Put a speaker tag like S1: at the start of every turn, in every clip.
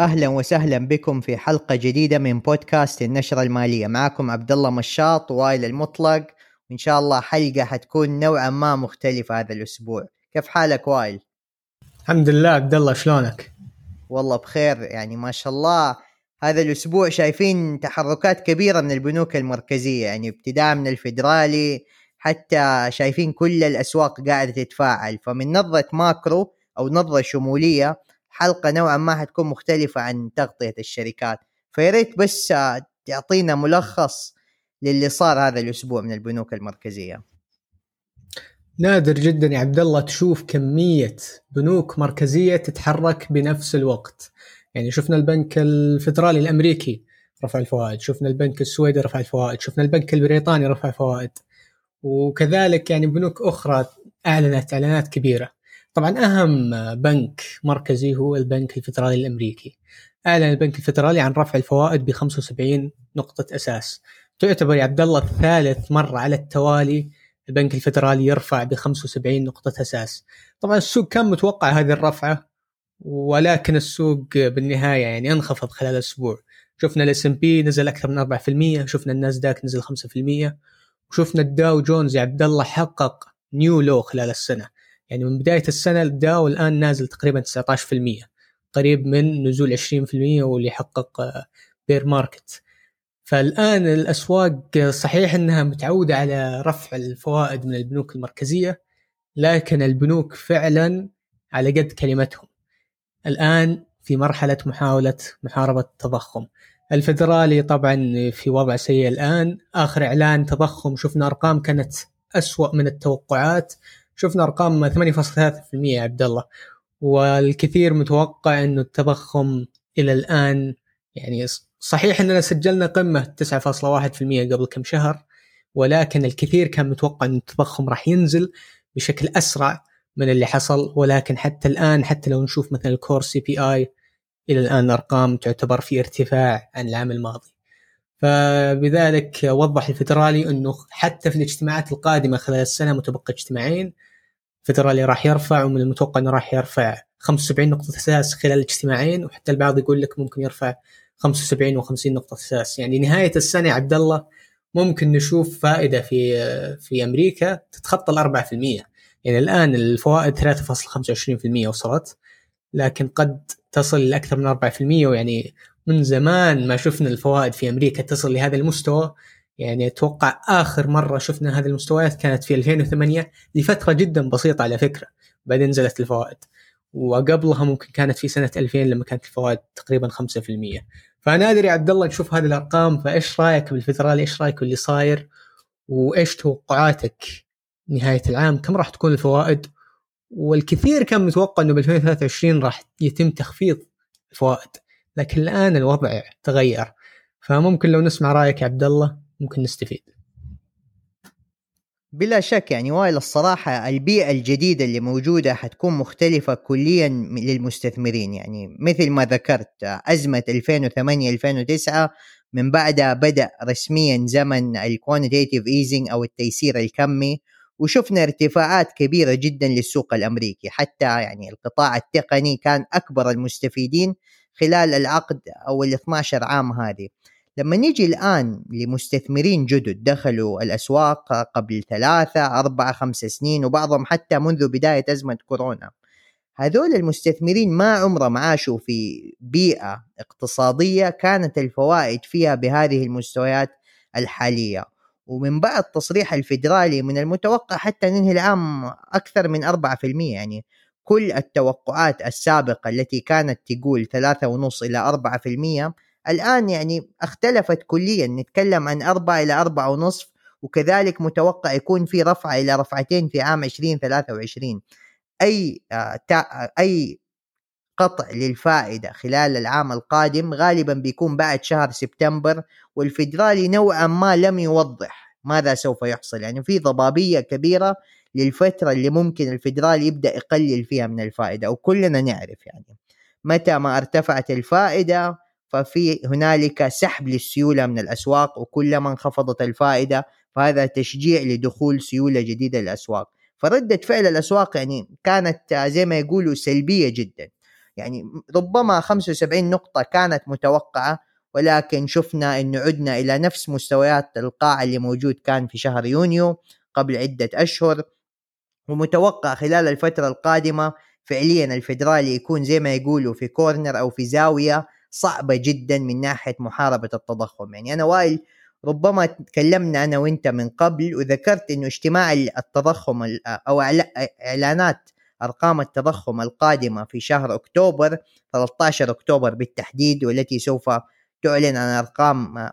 S1: أهلا وسهلا بكم في حلقة جديدة من بودكاست النشرة المالية. معكم عبد الله مشاط وائل المطلق وإن شاء الله حلقة حتكون نوعا ما مختلفة هذا الأسبوع. كيف حالك وائل
S2: الحمد لله. عبد الله شلونك؟
S1: والله بخير يعني ما شاء الله. هذا الأسبوع شايفين تحركات كبيرة من البنوك المركزية يعني ابتداء من الفدرالي حتى شايفين كل الأسواق قاعدة تتفاعل. فمن نظرة ماكرو أو نظرة شمولية حلقة نوعا ما حتكون مختلفة عن تغطية الشركات. فياريت بس تعطينا ملخص للي صار هذا الأسبوع من البنوك المركزية.
S2: نادر جدا يا عبد الله تشوف كمية بنوك مركزية تتحرك بنفس الوقت. يعني شفنا البنك الفدرالي الأمريكي رفع الفوائد شفنا البنك السويدي رفع الفوائد شفنا البنك البريطاني رفع الفوائد وكذلك يعني بنوك أخرى أعلنت إعلانات كبيرة. طبعا أهم بنك مركزي هو البنك الفدرالي الأمريكي. أعلن البنك الفدرالي عن رفع الفوائد ب 75 نقطة أساس. تعتبر يا عبد الله ثالث مرة على التوالي البنك الفدرالي يرفع ب 75 نقطة أساس. طبعا السوق كان متوقع هذه الرفعة ولكن السوق بالنهاية يعني انخفض خلال أسبوع. شفنا ال S&P نزل أكثر من 4% شفنا الناسداك نزل 5% وشفنا الداو جونز يا عبد الله حقق new low خلال السنة. يعني من بداية السنة الداو الان نازل تقريبا 19% قريب من نزول 20% واللي حقق bear market فالآن الأسواق صحيح إنها متعودة على رفع الفوائد من البنوك المركزية لكن البنوك فعلا على قد كلمتهم. الآن في مرحلة محاولة محاربة التضخم. الفدرالي طبعا في وضع سيء الآن. آخر إعلان تضخم شفنا أرقام كانت أسوأ من التوقعات. شفنا أرقام 8.3% يا عبد الله والكثير متوقع إنه التضخم إلى الآن يعني صحيح إننا سجلنا قمة 9.1% قبل كم شهر ولكن الكثير كان متوقع إن التضخم راح ينزل بشكل أسرع من اللي حصل ولكن حتى الآن حتى لو نشوف مثلا ال core CPI إلى الآن ارقام تعتبر في ارتفاع عن العام الماضي. فبذلك وضح الفدرالي إنه حتى في الاجتماعات القادمة خلال السنة متبقى اجتماعين الفدرالي راح يرفع ومن المتوقع إنه راح يرفع 75 نقطة أساس خلال الاجتماعين وحتى البعض يقول لك ممكن يرفع 75 و50 نقطة أساس. يعني نهاية السنة عبد الله ممكن نشوف فائدة في في أمريكا تتخطى ال 4% يعني الآن الفوائد 3.25% وصلت لكن قد تصل لأكثر من 4% ويعني من زمان ما شفنا الفوائد في أمريكا تصل لهذا المستوى. يعني أتوقع آخر مرة شفنا هذه المستويات كانت في 2008 لفتره جدا بسيطة على فكرة بعدين نزلت الفوائد. وقبلها ممكن كانت في سنة 2000 لما كانت الفوائد تقريبا 5% فأنا أدري عبد الله نشوف هذه الأرقام فإيش رأيك بالفدرالي إيش رأيك باللي صاير؟ وإيش توقعاتك نهاية العام؟ كم راح تكون الفوائد؟ والكثير كان متوقع إنه ب 2023 راح يتم تخفيض الفوائد لكن الآن الوضع تغير. فممكن لو نسمع رأيك يا عبد الله. ممكن نستفيد.
S1: بلا شك يعني وائل الصراحة البيئة الجديدة اللي موجودة حتكون مختلفة كليا للمستثمرين. يعني مثل ما ذكرت أزمة 2008-2009 من بعدها بدأ رسميا زمن ال quantitative easing أو التيسير الكمي وشفنا ارتفاعات كبيرة جدا للسوق الأمريكي. حتى يعني القطاع التقني كان أكبر المستفيدين خلال العقد أو ال 12 عام هذه. لما نيجي الآن لمستثمرين جدد دخلوا الأسواق قبل ثلاثة أربعة خمسة سنين وبعضهم حتى منذ بداية أزمة كورونا. هذول المستثمرين ما عمرهم عاشوا في بيئة اقتصادية كانت الفوائد فيها بهذه المستويات الحالية. ومن بعد تصريح الفيدرالي من المتوقع حتى ننهي العام أكثر من 4% يعني كل التوقعات السابقة التي كانت تقول 3.5 إلى 4% الآن يعني اختلفت كليا نتكلم عن أربعة إلى أربعة ونصف وكذلك متوقع يكون في رفعة إلى رفعتين في عام 2023 أي آه أي قطع للفائدة خلال العام القادم غالبا بيكون بعد شهر سبتمبر والفيدرالي نوعا ما لم يوضح ماذا سوف يحصل. يعني في ضبابية كبيرة للفترة اللي ممكن الفيدرالي يبدأ يقلل فيها من الفائدة وكلنا نعرف يعني متى ما ارتفعت الفائدة ففي هنالك سحب للسيولة من الأسواق وكلما انخفضت الفائدة فهذا تشجيع لدخول سيولة جديدة للأسواق. فردة فعل الأسواق يعني كانت زي ما يقولوا سلبية جدا. يعني ربما 75 نقطة كانت متوقعة ولكن شفنا انه عدنا إلى نفس مستويات القاع اللي موجود كان في شهر يونيو قبل عدة أشهر. ومتوقع خلال الفترة القادمة فعليا الفدرالي يكون زي ما يقولوا في كورنر أو في زاوية صعبة جدا من ناحية محاربة التضخم. يعني أنا وائل ربما تكلمنا أنا وأنت من قبل وذكرت إنه اجتماع التضخم أو إعلانات أرقام التضخم القادمة في شهر أكتوبر 13 أكتوبر بالتحديد والتي سوف تعلن عن أرقام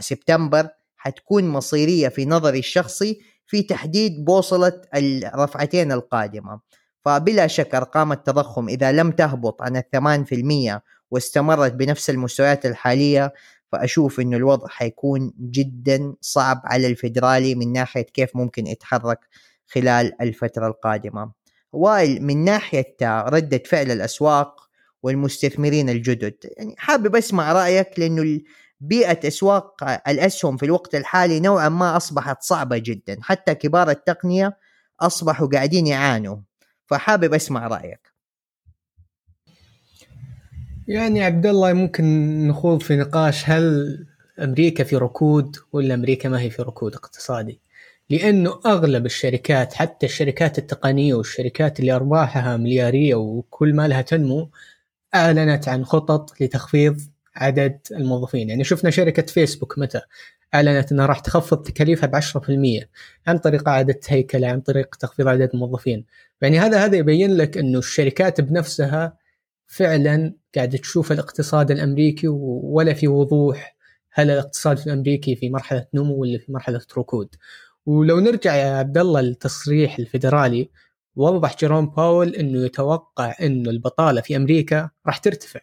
S1: سبتمبر حتكون مصيرية في نظري الشخصي في تحديد بوصلة الرفعتين القادمة. فبلا شك أرقام التضخم إذا لم تهبط عن الثمان في المية واستمرت بنفس المستويات الحالية فأشوف إنه الوضع حيكون جدا صعب على الفدرالي من ناحية كيف ممكن يتحرك خلال الفترة القادمة. وائل من ناحية ردة فعل الأسواق والمستثمرين الجدد يعني حابب أسمع رأيك لأنه بيئة أسواق الأسهم في الوقت الحالي نوعا ما أصبحت صعبة جدا حتى كبار التقنية أصبحوا قاعدين يعانوا فحابب أسمع رأيك
S2: يعني عبد الله ممكن نخوض في نقاش هل أمريكا في ركود ولا أمريكا ما هي في ركود اقتصادي؟ لأنه أغلب الشركات حتى الشركات التقنية والشركات اللي أرباحها مليارية وكل ما لها تنمو أعلنت عن خطط لتخفيض عدد الموظفين، يعني شفنا شركة فيسبوك متى؟ أعلنت إنها راح تخفض تكاليفها ب 10% عن طريق إعادة هيكله عن طريق تخفيض عدد الموظفين، يعني هذا هذا يبين لك إنه الشركات بنفسها فعلا قاعد تشوف الاقتصاد الأمريكي ولا في وضوح هل الاقتصاد الأمريكي في مرحلة نمو ولا في مرحلة ركود. ولو نرجع يا عبد الله للتصريح الفيدرالي وضح جيروم باول إنه يتوقع إنه البطالة في أمريكا راح ترتفع.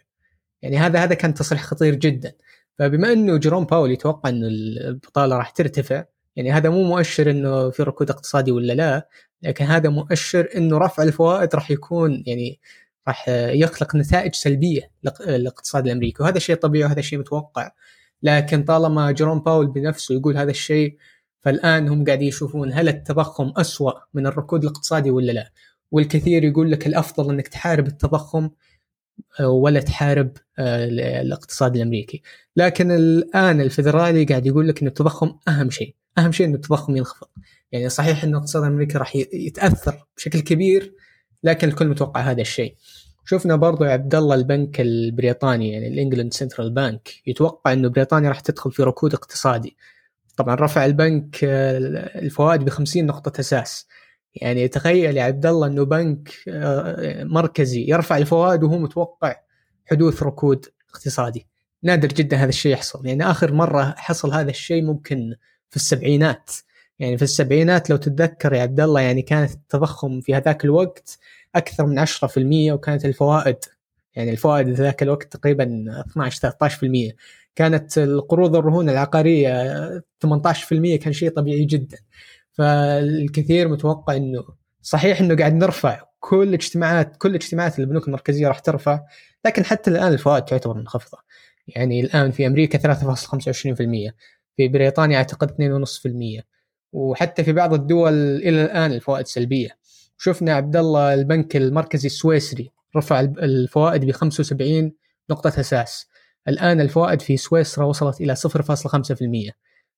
S2: يعني هذا هذا كان تصريح خطير جدا. فبما إنه جيروم باول يتوقع إنه البطالة راح ترتفع يعني هذا مو مؤشر إنه في ركود اقتصادي ولا لا لكن هذا مؤشر إنه رفع الفوائد راح يكون يعني راح يخلق نتائج سلبية للاقتصاد الأمريكي وهذا شيء طبيعي وهذا شيء متوقع. لكن طالما جيروم باول بنفسه يقول هذا الشيء فالآن هم قاعدين يشوفون هل التضخم أسوأ من الركود الاقتصادي ولا لا؟ والكثير يقول لك الأفضل إنك تحارب التضخم ولا تحارب آه، الاقتصاد الأمريكي. لكن الآن الفدرالي قاعد يقول لك إن التضخم أهم شيء. أهم شيء إن التضخم ينخفض. يعني صحيح إن الاقتصاد الأمريكي راح يتأثر بشكل كبير لكن الكل متوقع هذا الشيء. شفنا برضو عبد الله البنك البريطاني يعني ال England central bank يتوقع إنه بريطانيا راح تدخل في ركود اقتصادي. طبعا رفع البنك الفوائد ب 50 نقطة أساس. يعني تخيل يا عبد الله إنه بنك آه، مركزي يرفع الفوائد وهو متوقع حدوث ركود اقتصادي. نادر جدا هذا الشيء يحصل. يعني آخر مرة حصل هذا الشيء ممكن في السبعينات. يعني في السبعينات لو تتذكر يا عبد الله يعني كانت التضخم في هذاك الوقت أكثر من 10% وكانت الفوائد يعني الفوائد في ذاك الوقت تقريبا 12 13% كانت القروض الرهون العقارية 18% كان شيء طبيعي جدا. فالكثير متوقع إنه صحيح إنه قاعد نرفع كل اجتماعات كل اجتماعات البنوك المركزية راح ترفع لكن حتى الآن الفوائد تعتبر منخفضة. يعني الآن في أمريكا 3.25% في بريطانيا أعتقد 2.5% وحتى في بعض الدول إلى الآن الفوائد سلبية. شفنا عبد الله البنك المركزي السويسري رفع الفوائد ب 75 نقطة أساس. الآن الفوائد في سويسرا وصلت إلى 0.5%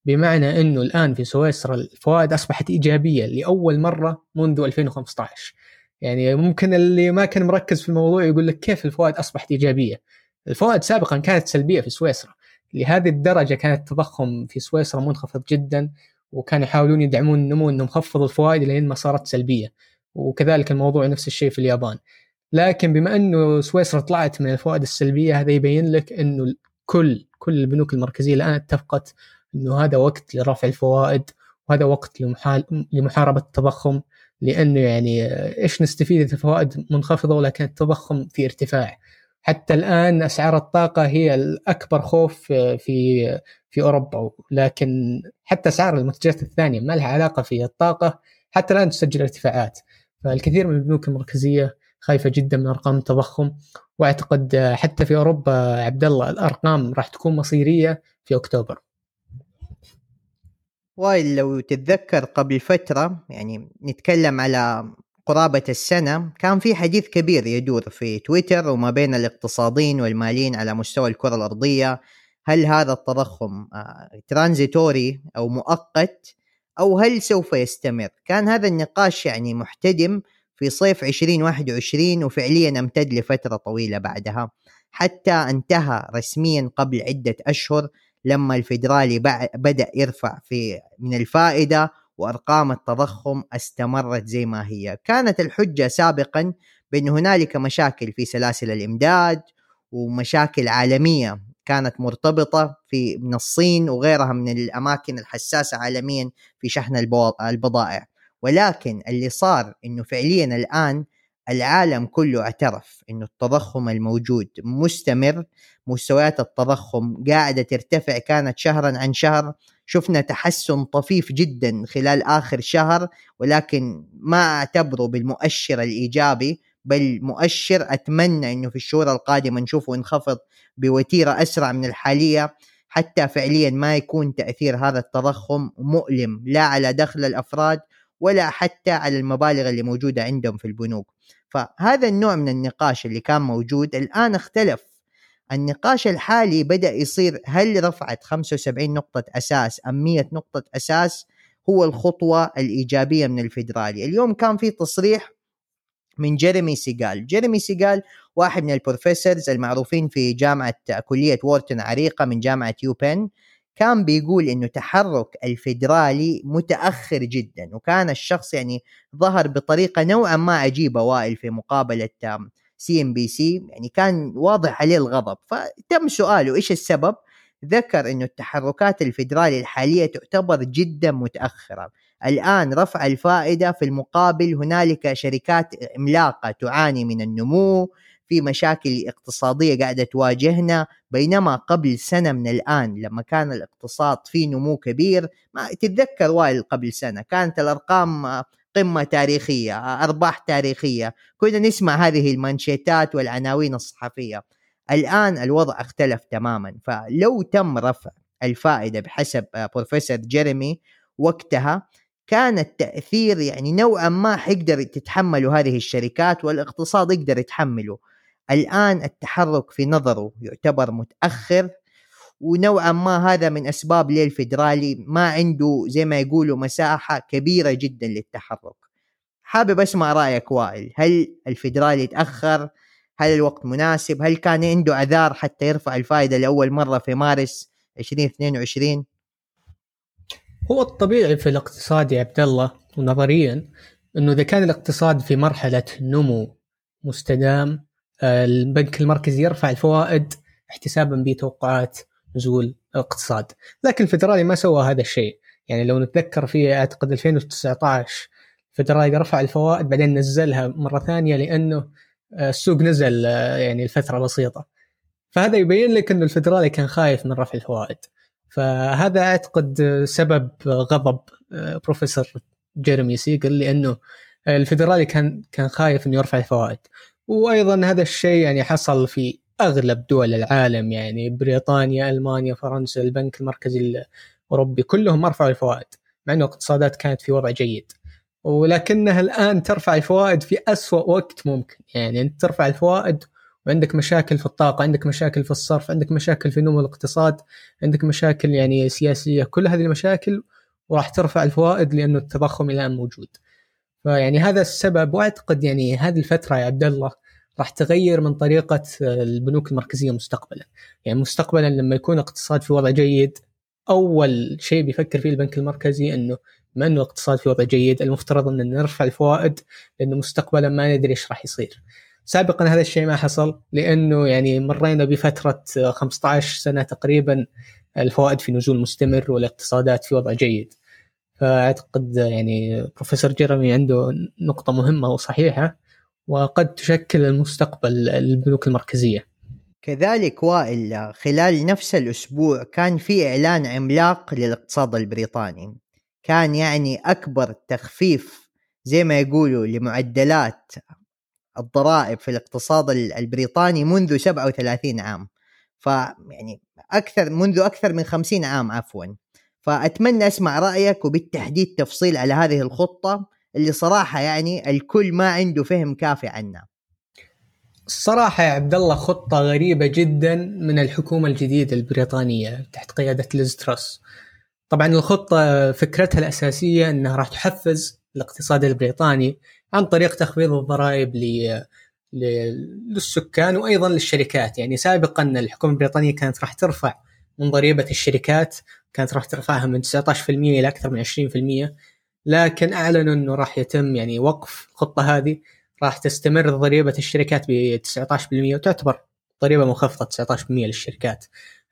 S2: بمعنى أنه الآن في سويسرا الفوائد أصبحت إيجابية لأول مرة منذ 2015 يعني ممكن اللي ما كان مركز في الموضوع يقول لك كيف الفوائد أصبحت إيجابية. الفوائد سابقا كانت سلبية في سويسرا. لهذه الدرجة كان التضخم في سويسرا منخفض جدا وكانوا يحاولون يدعمون النمو إنهم خفضوا الفوائد لين ما صارت سلبية. وكذلك الموضوع نفس الشيء في اليابان. لكن بما إنه سويسرا طلعت من الفوائد السلبية هذا يبين لك إنه كل كل البنوك المركزية الآن اتفقت إنه هذا وقت لرفع الفوائد وهذا وقت لمحاربة التضخم لأنه يعني إيش نستفيد إذا الفوائد منخفضة ولكن التضخم في ارتفاع. حتى الآن أسعار الطاقة هي الأكبر خوف في في أوروبا لكن حتى اسعار المنتجات الثانية ما لها علاقة في الطاقة حتى الآن تسجل ارتفاعات. فالكثير من البنوك المركزية خايفة جدا من أرقام التضخم وأعتقد حتى في أوروبا عبد الله الأرقام راح تكون مصيرية في أكتوبر.
S1: وايل لو تتذكر قبل فترة يعني نتكلم على قرابة السنة كان في حديث كبير يدور في تويتر وما بين الاقتصاديين والماليين على مستوى الكرة الأرضية. هل هذا التضخم ترانزيتوري أو مؤقت أو هل سوف يستمر؟ كان هذا النقاش يعني محتدم في صيف 2021 وفعليا امتد لفترة طويلة بعدها حتى انتهى رسميا قبل عدة أشهر لما الفيدرالي بدأ يرفع في من الفائدة وأرقام التضخم استمرت زي ما هي. كانت الحجة سابقا بأن هنالك مشاكل في سلاسل الإمداد ومشاكل عالمية كانت مرتبطة في من الصين وغيرها من الأماكن الحساسة عالميا في شحن البضائع. ولكن اللي صار إنه فعليا الآن العالم كله اعترف إنه التضخم الموجود مستمر مستويات التضخم قاعدة ترتفع كانت شهرا عن شهر. شفنا تحسن طفيف جدا خلال آخر شهر ولكن ما أعتبره بالمؤشر الإيجابي بل مؤشر أتمنى إنه في الشهور القادمة نشوفه ينخفض بوتيرة أسرع من الحالية حتى فعليا ما يكون تأثير هذا التضخم مؤلم لا على دخل الأفراد ولا حتى على المبالغ اللي موجودة عندهم في البنوك. فهذا النوع من النقاش اللي كان موجود الآن اختلف. النقاش الحالي بدأ يصير هل رفعت 75 نقطة أساس أم 100 نقطة أساس هو الخطوة الإيجابية من الفيدرالي. اليوم كان في تصريح من جيريمي سيجال. جيريمي سيجال واحد من ال professors المعروفين في جامعة كلية وورتن عريقة من جامعة UPenn. كان بيقول إنه تحرك الفيدرالي متأخر جدا وكان الشخص يعني ظهر بطريقة نوعا ما عجيبة وائل في مقابلة CNBC. يعني كان واضح عليه الغضب. فتم سؤاله إيش السبب؟ ذكر إنه التحركات الفيدرالي الحالية تعتبر جدا متأخرة. الآن رفع الفائدة في المقابل هنالك شركات عملاقه تعاني من النمو في مشاكل اقتصادية قاعدة تواجهنا. بينما قبل سنة من الآن لما كان الاقتصاد فيه نمو كبير ما تتذكر وائل قبل سنة كانت الأرقام قمة تاريخية أرباح تاريخية. كنا نسمع هذه المانشيتات والعناوين الصحفية. الآن الوضع اختلف تماما. فلو تم رفع الفائدة بحسب بروفيسور جيريمي وقتها كان التأثير يعني نوعا ما حيقدر تتحمله هذه الشركات والاقتصاد يقدر يتحمله. الآن التحرك في نظره يعتبر متأخر ونوعا ما هذا من أسباب ليه الفيدرالي ما عنده زي ما يقولوا مساحة كبيرة جدا للتحرك. حابب أسمع رأيك وائل. هل الفيدرالي تأخر؟ هل الوقت مناسب؟ هل كان عنده عذار حتى يرفع الفائدة لأول مرة في مارس 2022
S2: هو الطبيعي في الاقتصاد يا عبد الله ونظريا إنه إذا كان الاقتصاد في مرحلة نمو مستدام البنك المركزي يرفع الفوائد احتسابا بتوقعات نزول الاقتصاد. لكن الفدرالي ما سوى هذا الشيء. يعني لو نتذكر في أعتقد 2019 الفدرالي رفع الفوائد بعدين نزلها مرة ثانية لأنه آه، السوق نزل آه، يعني لفترة بسيطة. فهذا يبين لك إنه الفدرالي كان خايف من رفع الفوائد. فهذا أعتقد سبب غضب آه، بروفيسور جيرمي سيجل لأنه الفدرالي كان كان خايف إنه يرفع الفوائد. وأيضا هذا الشيء يعني حصل في أغلب دول العالم يعني بريطانيا ألمانيا فرنسا البنك المركزي الأوروبي كلهم رفعوا الفوائد مع إنه الاقتصادات كانت في وضع جيد. ولكنها الآن ترفع الفوائد في أسوأ وقت ممكن يعني أنت ترفع الفوائد وعندك مشاكل في الطاقة عندك مشاكل في الصرف عندك مشاكل في نمو الاقتصاد عندك مشاكل يعني سياسية كل هذه المشاكل وراح ترفع الفوائد لأنه التضخم الآن موجود. فيعني هذا السبب وأعتقد يعني هذه الفترة يا عبد الله راح تغير من طريقة البنوك المركزية مستقبلا. يعني مستقبلا لما يكون الاقتصاد في وضع جيد أول شيء بيفكر فيه البنك المركزي إنه بما إنه الاقتصاد في وضع جيد المفترض ان نرفع الفوائد لأنه مستقبلا ما ندري إيش راح يصير. سابقا هذا الشيء ما حصل لأنه يعني مرينا بفترة 15 سنة تقريبا الفوائد في نزول مستمر والاقتصادات في وضع جيد. فأعتقد يعني بروفيسور جيرمي عنده نقطة مهمة وصحيحة وقد تشكل المستقبل البنوك المركزية.
S1: كذلك وائل خلال نفس الأسبوع كان في إعلان عملاق للاقتصاد البريطاني. كان يعني أكبر تخفيف زي ما يقولوا لمعدلات الضرائب في الاقتصاد البريطاني منذ 37 عام. فيعني أكثر منذ أكثر من 50 عام عفوا. فأتمنى أسمع رأيك وبالتحديد تفصيل على هذه الخطة اللي صراحة يعني الكل ما عنده فهم كافي عنها.
S2: الصراحة يا عبد الله خطة غريبة جدا من الحكومة الجديدة البريطانية تحت قيادة ليزتروس طبعا الخطة فكرتها الأساسية أنها راح تحفز الاقتصاد البريطاني عن طريق تخفيض الضرائب للسكان وأيضا للشركات. يعني سابقا الحكومة البريطانية كانت راح ترفع من ضريبة الشركات كانت راح ترفعها من 19% إلى أكثر من 20% لكن اعلنوا إنه راح يتم يعني وقف الخطة هذه. راح تستمر ضريبة الشركات ب 19% وتعتبر ضريبة منخفضه 19% للشركات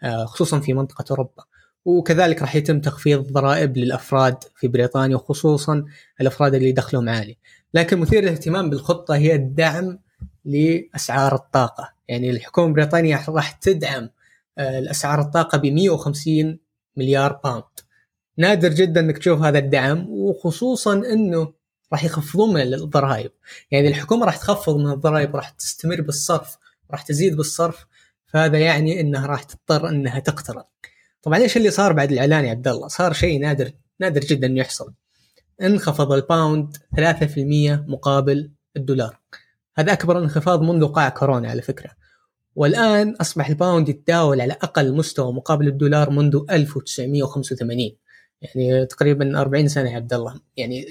S2: آه، خصوصا في منطقة أوروبا. وكذلك راح يتم تخفيض الضرائب للأفراد في بريطانيا وخصوصا الأفراد اللي دخلهم عالي. لكن مثير للاهتمام بالخطة هي الدعم لأسعار الطاقة. يعني الحكومة البريطانية راح تدعم آه، الأسعار الطاقة ب 150 مليار باوند. نادر جدا إنك تشوف هذا الدعم وخصوصا إنه راح يخفضون من الضرائب. يعني الحكومة راح تخفض من الضرائب راح تستمر بالصرف راح تزيد بالصرف فهذا يعني إنها راح تضطر إنها تقترض. طبعا إيش اللي صار بعد الإعلان يا عبد الله؟ صار شيء نادر نادر جدا يحصل. انخفض ال pound 3% مقابل الدولار. هذا أكبر انخفاض منذ قاع كورونا على فكرة. والآن أصبح ال pound يتداول على أقل مستوى مقابل الدولار منذ 1985 يعني تقريبا 40 سنة يا عبد الله. يعني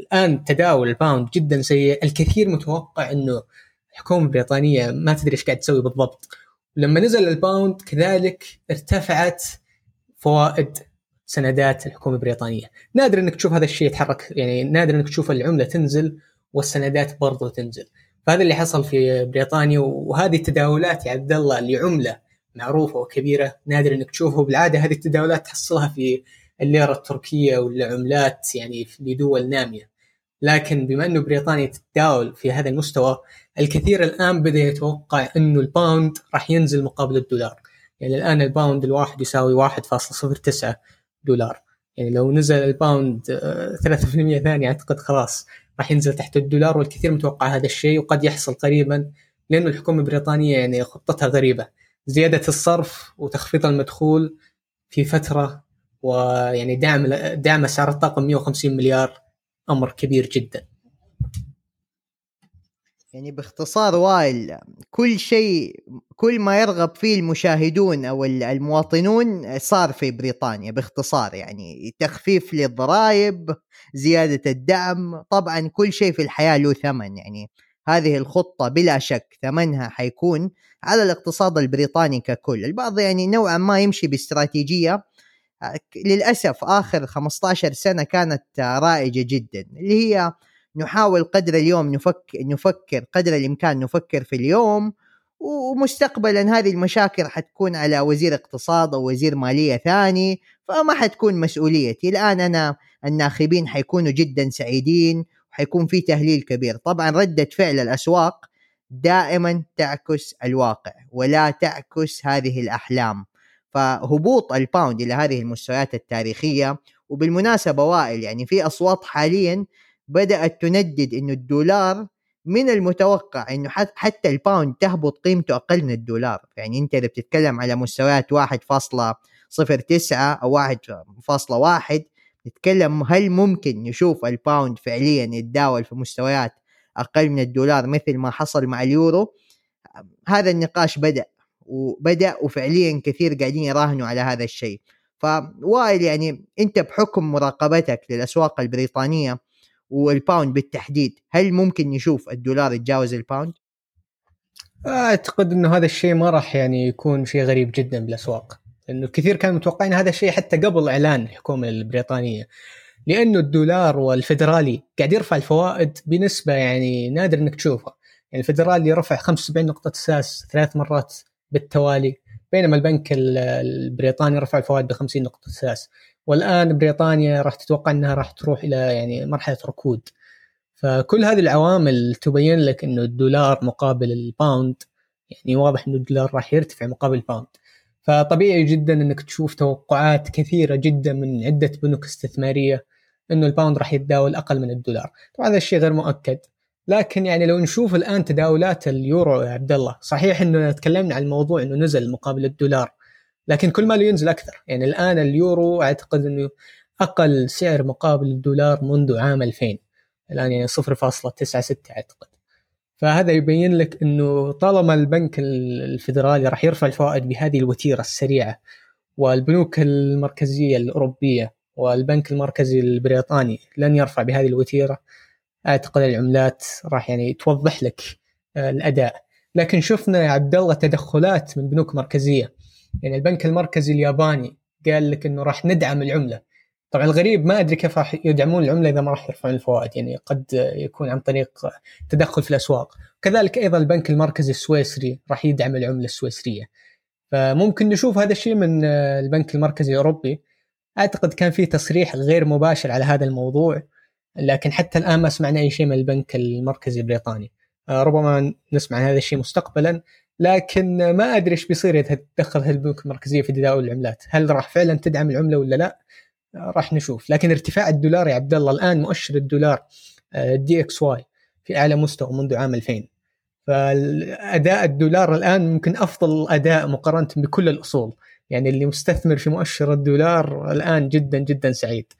S2: الآن تداول ال pound جدا سيء. الكثير متوقع أنه الحكومة البريطانية ما تدري إيش قاعد تسوي بالضبط. ولما نزل ال pound كذلك ارتفعت فوائد سندات الحكومة البريطانية. نادر إنك تشوف هذا الشيء يتحرك يعني نادر إنك تشوف العملة تنزل والسندات برضو تنزل. فهذا اللي حصل في بريطانيا وهذه التداولات يا عبد الله لعمله معروفة وكبيرة نادر إنك تشوفه بالعاده هذه التداولات تحصلها في الليرة التركية ولا عملات يعني في دول نامية. لكن بما إنه بريطانيا تتداول في هذا المستوى الكثير الآن بدأ يتوقع إنه الباوند راح ينزل مقابل الدولار. يعني الآن ال pound الواحد يساوي 1.09 دولار. يعني لو نزل ال pound 3% ثاني أعتقد خلاص راح ينزل تحت الدولار والكثير متوقع هذا الشيء وقد يحصل قريبا لأن الحكومة البريطانية يعني خطتها غريبة. زيادة الصرف وتخفيض المدخول في فترة ويعني دعم دعم أسعار الطاقة 150 مليار أمر كبير جدا.
S1: يعني باختصار وائل كل شيء كل ما يرغب فيه المشاهدون أو المواطنون صار في بريطانيا باختصار يعني تخفيف للضرائب زيادة الدعم طبعا كل شيء في الحياة له ثمن يعني هذه الخطة بلا شك ثمنها حيكون على الاقتصاد البريطاني ككل. البعض يعني نوعا ما يمشي باستراتيجية للأسف آخر 15 سنة كانت رائجة جدا اللي هي نحاول قدر اليوم نفكر نفكر قدر الإمكان نفكر في اليوم ومستقبلا هذه المشاكل حتكون على وزير اقتصاد أو وزير مالية ثاني فما حتكون مسؤوليتي. الآن أنا الناخبين حيكونوا جدا سعيدين وحيكون في تهليل كبير. طبعا ردة فعل الأسواق دائما تعكس الواقع ولا تعكس هذه الأحلام. فهبوط الباوند إلى هذه المستويات التاريخية وبالمناسبة وائل يعني في أصوات حاليا بدأت تندد إنه الدولار من المتوقع إنه حتى ال pound تهبط قيمته أقل من الدولار. يعني أنت إذا بتتكلم على مستويات 1.09 أو 1.1 نتكلم هل ممكن نشوف ال pound فعليا يتداول في مستويات أقل من الدولار مثل ما حصل مع اليورو؟ هذا النقاش بدأ وبدأ وفعليا كثير قاعدين يراهنوا على هذا الشيء. فوائل يعني أنت بحكم مراقبتك للأسواق البريطانية وال pound بالتحديد هل ممكن نشوف الدولار يتجاوز ال
S2: pound؟ أعتقد إنه هذا الشيء ما راح يعني يكون شيء غريب جدا بالأسواق لأنه كثير كانوا متوقعين هذا الشيء حتى قبل إعلان الحكومة البريطانية لأنه الدولار والفدرالي قاعد يرفع الفوائد بنسبة يعني نادر إنك تشوفها يعني الفدرالي رفع 75 نقطة أساس ثلاث مرات بالتوالي بينما البنك البريطاني رفع الفوائد ب 50 نقطة أساس والآن بريطانيا راح تتوقع إنها راح تروح إلى يعني مرحلة ركود. فكل هذه العوامل تبين لك إنه الدولار مقابل ال pound يعني واضح إنه الدولار راح يرتفع مقابل ال pound. فطبيعي جدا إنك تشوف توقعات كثيرة جدا من عدة بنوك استثمارية إنه ال pound راح يتداول أقل من الدولار. طبعا هذا الشيء غير مؤكد. لكن يعني لو نشوف الآن تداولات اليورو يا عبد الله صحيح انه تكلمنا عن الموضوع إنه نزل مقابل الدولار. لكن كل ما ينزل أكثر. يعني الآن اليورو أعتقد إنه أقل سعر مقابل الدولار منذ عام 2000 الآن يعني 0.96 أعتقد. فهذا يبين لك إنه طالما البنك الفدرالي راح يرفع الفوائد بهذه الوتيرة السريعة والبنوك المركزية الأوروبية والبنك المركزي البريطاني لن يرفع بهذه الوتيرة أعتقد العملات راح يعني توضح لك آه، الأداء. لكن شفنا يا عبد الله تدخلات من بنوك مركزية. يعني البنك المركزي الياباني قال لك إنه راح ندعم العملة. طبعا الغريب ما أدري كيف راح يدعمون العملة إذا ما راح يرفعون الفوائد يعني قد يكون عن طريق تدخل في الأسواق. كذلك أيضا البنك المركزي السويسري راح يدعم العملة السويسرية. فممكن نشوف هذا الشيء من البنك المركزي الأوروبي. أعتقد كان في تصريح غير مباشر على هذا الموضوع لكن حتى الآن ما سمعنا أي شيء من البنك المركزي البريطاني. ربما نسمع عن هذا الشيء مستقبلا. لكن ما أدري إيش بيصير إذا تدخل البنوك المركزية في تداول العملات، هل راح فعلا تدعم العملة ولا لا؟ راح نشوف، لكن ارتفاع الدولار يا عبد الله الآن مؤشر الدولار دي إكس واي في أعلى مستوى منذ عام 2000 فاداء الدولار الآن ممكن أفضل أداء مقارنة بكل الأصول، يعني اللي مستثمر في مؤشر الدولار الآن جدا جدا سعيد.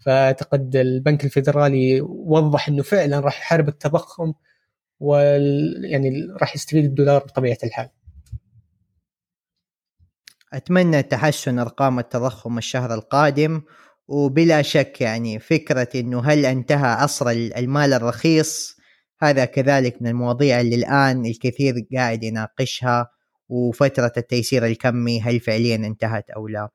S2: فأعتقد البنك الفيدرالي وضح إنه فعلا راح يحارب التضخم وال يعني راح يستفيد الدولار بطبيعة الحال.
S1: أتمنى تحسن أرقام التضخم الشهر القادم وبلا شك يعني فكرة إنه هل انتهى عصر المال الرخيص هذا كذلك من المواضيع اللي الآن الكثير قاعد يناقشها وفترة التيسير الكمي هل فعليا انتهت أو لا.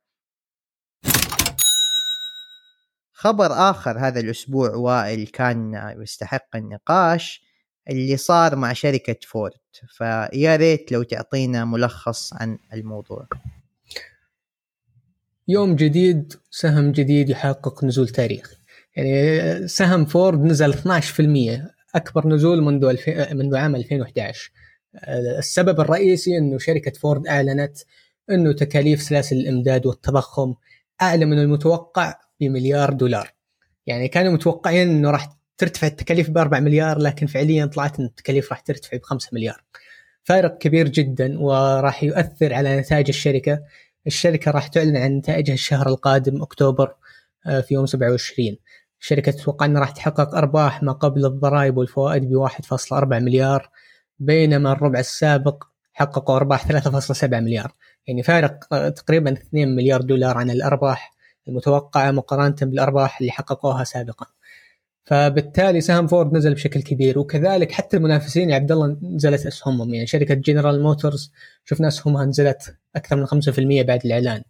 S1: خبر آخر هذا الأسبوع وائل كان يستحق النقاش اللي صار مع شركة فورد. فيا ريت لو تعطينا ملخص عن الموضوع.
S2: يوم جديد سهم جديد يحقق نزول تاريخي يعني سهم فورد نزل 12% أكبر نزول منذ الف... منذ عام 2011 السبب الرئيسي إنه شركة فورد أعلنت إنه تكاليف سلاسل الإمداد والتضخم أعلى من المتوقع بمليار دولار. يعني كانوا متوقعين إنه راح ترتفع التكاليف ب 4 مليار لكن فعليا طلعت إن التكاليف راح ترتفع ب 5 مليار. فارق كبير جدا وراح يؤثر على نتائج الشركة. الشركة راح تعلن عن نتائجها الشهر القادم أكتوبر آه، في يوم 27 الشركة تتوقع إنها راح تحقق أرباح ما قبل الضرائب والفوائد ب 1.4 مليار بينما الربع السابق حققوا أرباح 3.7 مليار. يعني فارق آه، تقريبا 2 مليار دولار عن الأرباح المتوقعة مقارنة بالأرباح اللي حققوها سابقا. فبالتالي سهم فورد نزل بشكل كبير وكذلك حتى المنافسين يا عبد الله نزلت أسهمهم. يعني شركة جنرال موتورز شفنا أسهمها نزلت أكثر من 5% بعد الإعلان.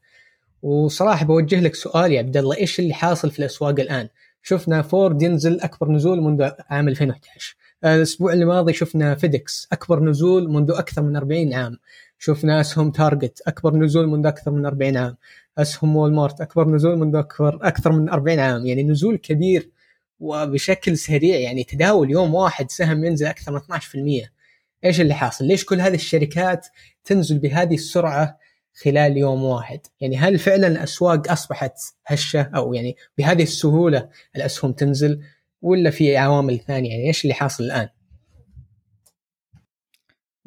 S2: وصراحة بوجه لك سؤال يا عبد الله إيش اللي حاصل في الأسواق الآن؟ شفنا فورد ينزل أكبر نزول منذ عام 2011 الأسبوع الماضي شفنا فيدكس أكبر نزول منذ أكثر من 40 عام. شفنا أسهم تارجت أكبر نزول منذ أكثر من 40 عام. أسهم وول مارت أكبر نزول منذ اكبر أكثر من 40 عام. يعني نزول كبير وبشكل سريع يعني تداول يوم واحد سهم ينزل أكثر من 12% إيش اللي حاصل؟ ليش كل هذه الشركات تنزل بهذه السرعة خلال يوم واحد؟ يعني هل فعلا الأسواق أصبحت هشة أو يعني بهذه السهولة الأسهم تنزل ولا في عوامل ثانية؟ يعني إيش اللي حاصل الآن؟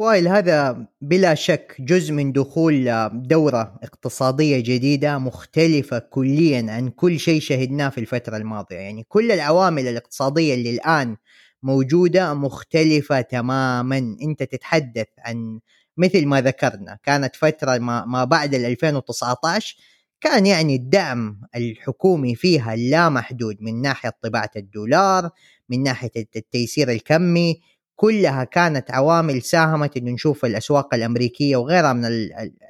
S1: وائل هذا بلا شك جزء من دخول دورة اقتصادية جديدة مختلفة كليا عن كل شيء شهدناه في الفترة الماضية. يعني كل العوامل الاقتصادية اللي الآن موجودة مختلفة تماما. أنت تتحدث عن مثل ما ذكرنا كانت فترة ما, ما بعد 2019 كان يعني الدعم الحكومي فيها لا محدود من ناحية طباعة الدولار من ناحية التيسير الكمي كلها كانت عوامل ساهمت إنه نشوف الأسواق الأمريكية وغيرها من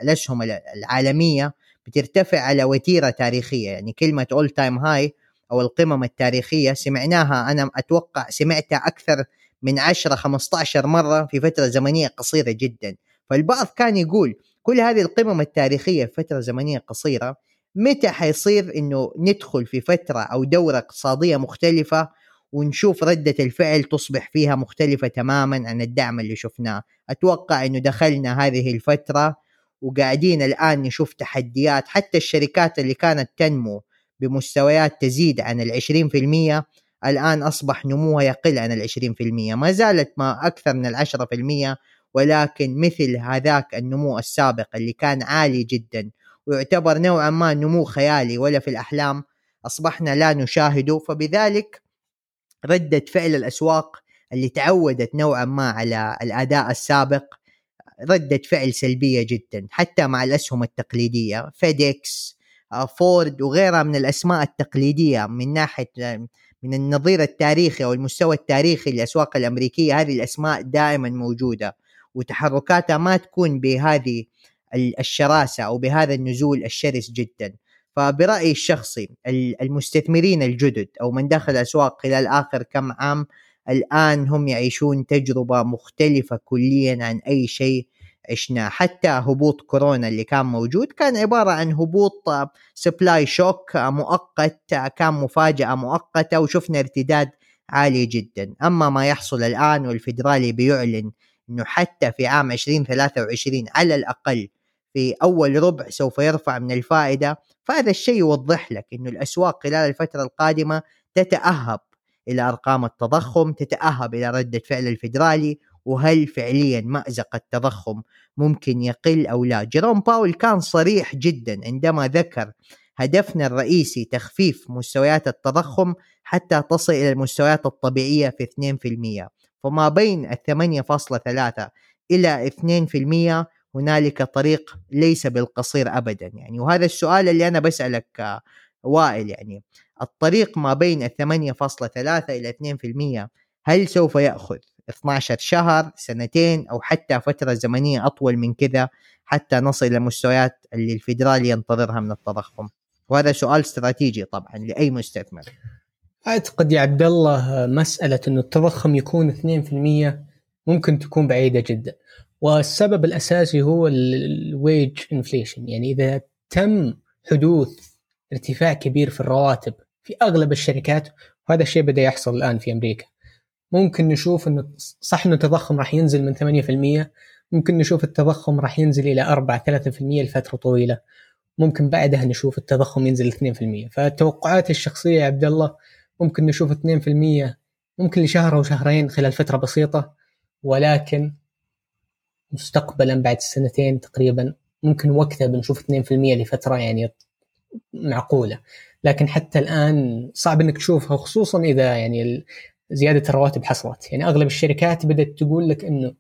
S1: الأسهم العالمية بترتفع على وتيرة تاريخية. يعني كلمة اول تايم هاي أو القمم التاريخية سمعناها. أنا أتوقع سمعتها أكثر من 10 15 مرة في فترة زمنية قصيرة جدا. فالبعض كان يقول كل هذه القمم التاريخية في فترة زمنية قصيرة متى حيصير إنه ندخل في فترة أو دورة اقتصادية مختلفة ونشوف ردة الفعل تصبح فيها مختلفة تماما عن الدعم اللي شفناه. أتوقع أنه دخلنا هذه الفترة وقاعدين الآن نشوف تحديات. حتى الشركات اللي كانت تنمو بمستويات تزيد عن العشرين في المية الآن أصبح نموها يقل عن العشرين في المية. ما زالت ما أكثر من العشرة في المية ولكن مثل هذاك النمو السابق اللي كان عالي جدا ويعتبر نوعا ما نمو خيالي ولا في الأحلام أصبحنا لا نشاهده. فبذلك ردة فعل الأسواق اللي تعودت نوعا ما على الأداء السابق ردة فعل سلبية جدا حتى مع الأسهم التقليدية. فيديكس آه، فورد وغيرها من الأسماء التقليدية من ناحية من النظير التاريخي أو المستوى التاريخي للأسواق الأمريكية هذه الأسماء دائما موجودة وتحركاتها ما تكون بهذه الشراسة أو بهذا النزول الشرس جدا. فبرأيي الشخصي المستثمرين الجدد أو من دخل الأسواق خلال آخر كم عام الآن هم يعيشون تجربة مختلفة كليا عن أي شيء عشناه. حتى هبوط كورونا اللي كان موجود كان عبارة عن هبوط سبلاي شوك مؤقت كان مفاجأة مؤقتة وشفنا ارتداد عالي جدا. أما ما يحصل الآن والفدرالي بيعلن أنه حتى في عام 2023 على الأقل في أول ربع سوف يرفع من الفائدة فهذا الشيء يوضح لك أنه الأسواق خلال الفترة القادمة تتأهب إلى أرقام التضخم تتأهب إلى ردة فعل الفدرالي وهل فعليا مأزق التضخم ممكن يقل أو لا؟ جيروم باول كان صريح جدا عندما ذكر هدفنا الرئيسي تخفيف مستويات التضخم حتى تصل إلى المستويات الطبيعية في 2% فما بين ال 8.3 إلى 2% هنالك طريق ليس بالقصير أبدا يعني. وهذا السؤال اللي أنا بسألك وائل يعني الطريق ما بين 8.3 إلى 2% هل سوف يأخذ 12 شهر سنتين أو حتى فترة زمنية أطول من كذا حتى نصل إلى المستويات اللي الفيدرالي ينتظرها من التضخم؟ وهذا سؤال استراتيجي طبعا لأي مستثمر.
S2: أعتقد يا عبد الله مسألة أنه التضخم يكون 2% ممكن تكون بعيدة جدا. والسبب الأساسي هو ال wage inflation يعني إذا تم حدوث ارتفاع كبير في الرواتب في أغلب الشركات وهذا الشيء بدأ يحصل الآن في أمريكا. ممكن نشوف إنه صح إنه التضخم راح ينزل من 8% ممكن نشوف التضخم راح ينزل إلى 4 3% لفترة طويلة ممكن بعدها نشوف التضخم ينزل 2% فالتوقعات الشخصية يا عبد الله ممكن نشوف 2% ممكن لشهر أو شهرين خلال فترة بسيطة ولكن مستقبلا بعد سنتين تقريبا ممكن وقتها بنشوف 2% لفترة يعني معقولة. لكن حتى الآن صعب إنك تشوفها خصوصا إذا يعني زيادة الرواتب حصلت. يعني أغلب الشركات بدأت تقول لك إنه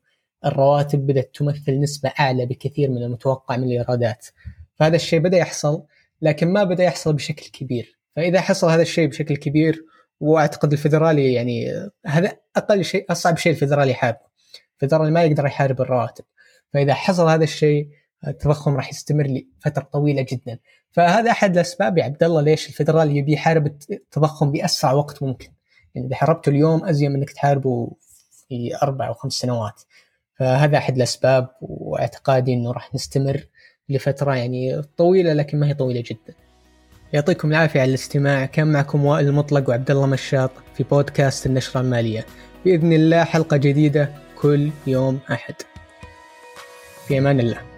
S2: الرواتب بدأت تمثل نسبة أعلى بكثير من المتوقع من الإيرادات. فهذا الشيء بدأ يحصل لكن ما بدأ يحصل بشكل كبير. فإذا حصل هذا الشيء بشكل كبير وأعتقد الفدرالي يعني هذا أقل شيء أصعب شيء الفدرالي يحاربه الفدرالي ما يقدر يحارب الرواتب. فإذا حصل هذا الشيء التضخم راح يستمر لفترة طويلة جدا. فهذا أحد الأسباب يا عبد الله ليش الفدرالي يبي يحارب التضخم بأسرع وقت ممكن. يعني إذا حاربته اليوم ازين من إنك تحاربه في أربع أو خمس سنوات. فهذا أحد الأسباب وأعتقادي إنه راح نستمر لفترة يعني طويلة لكن ما هي طويلة جدا. يعطيكم العافية على الاستماع. كان معكم وائل المطلق وعبد الله مشاط في بودكاست النشرة المالية. بإذن الله حلقة جديدة. كل يوم أحد. في أمان الله.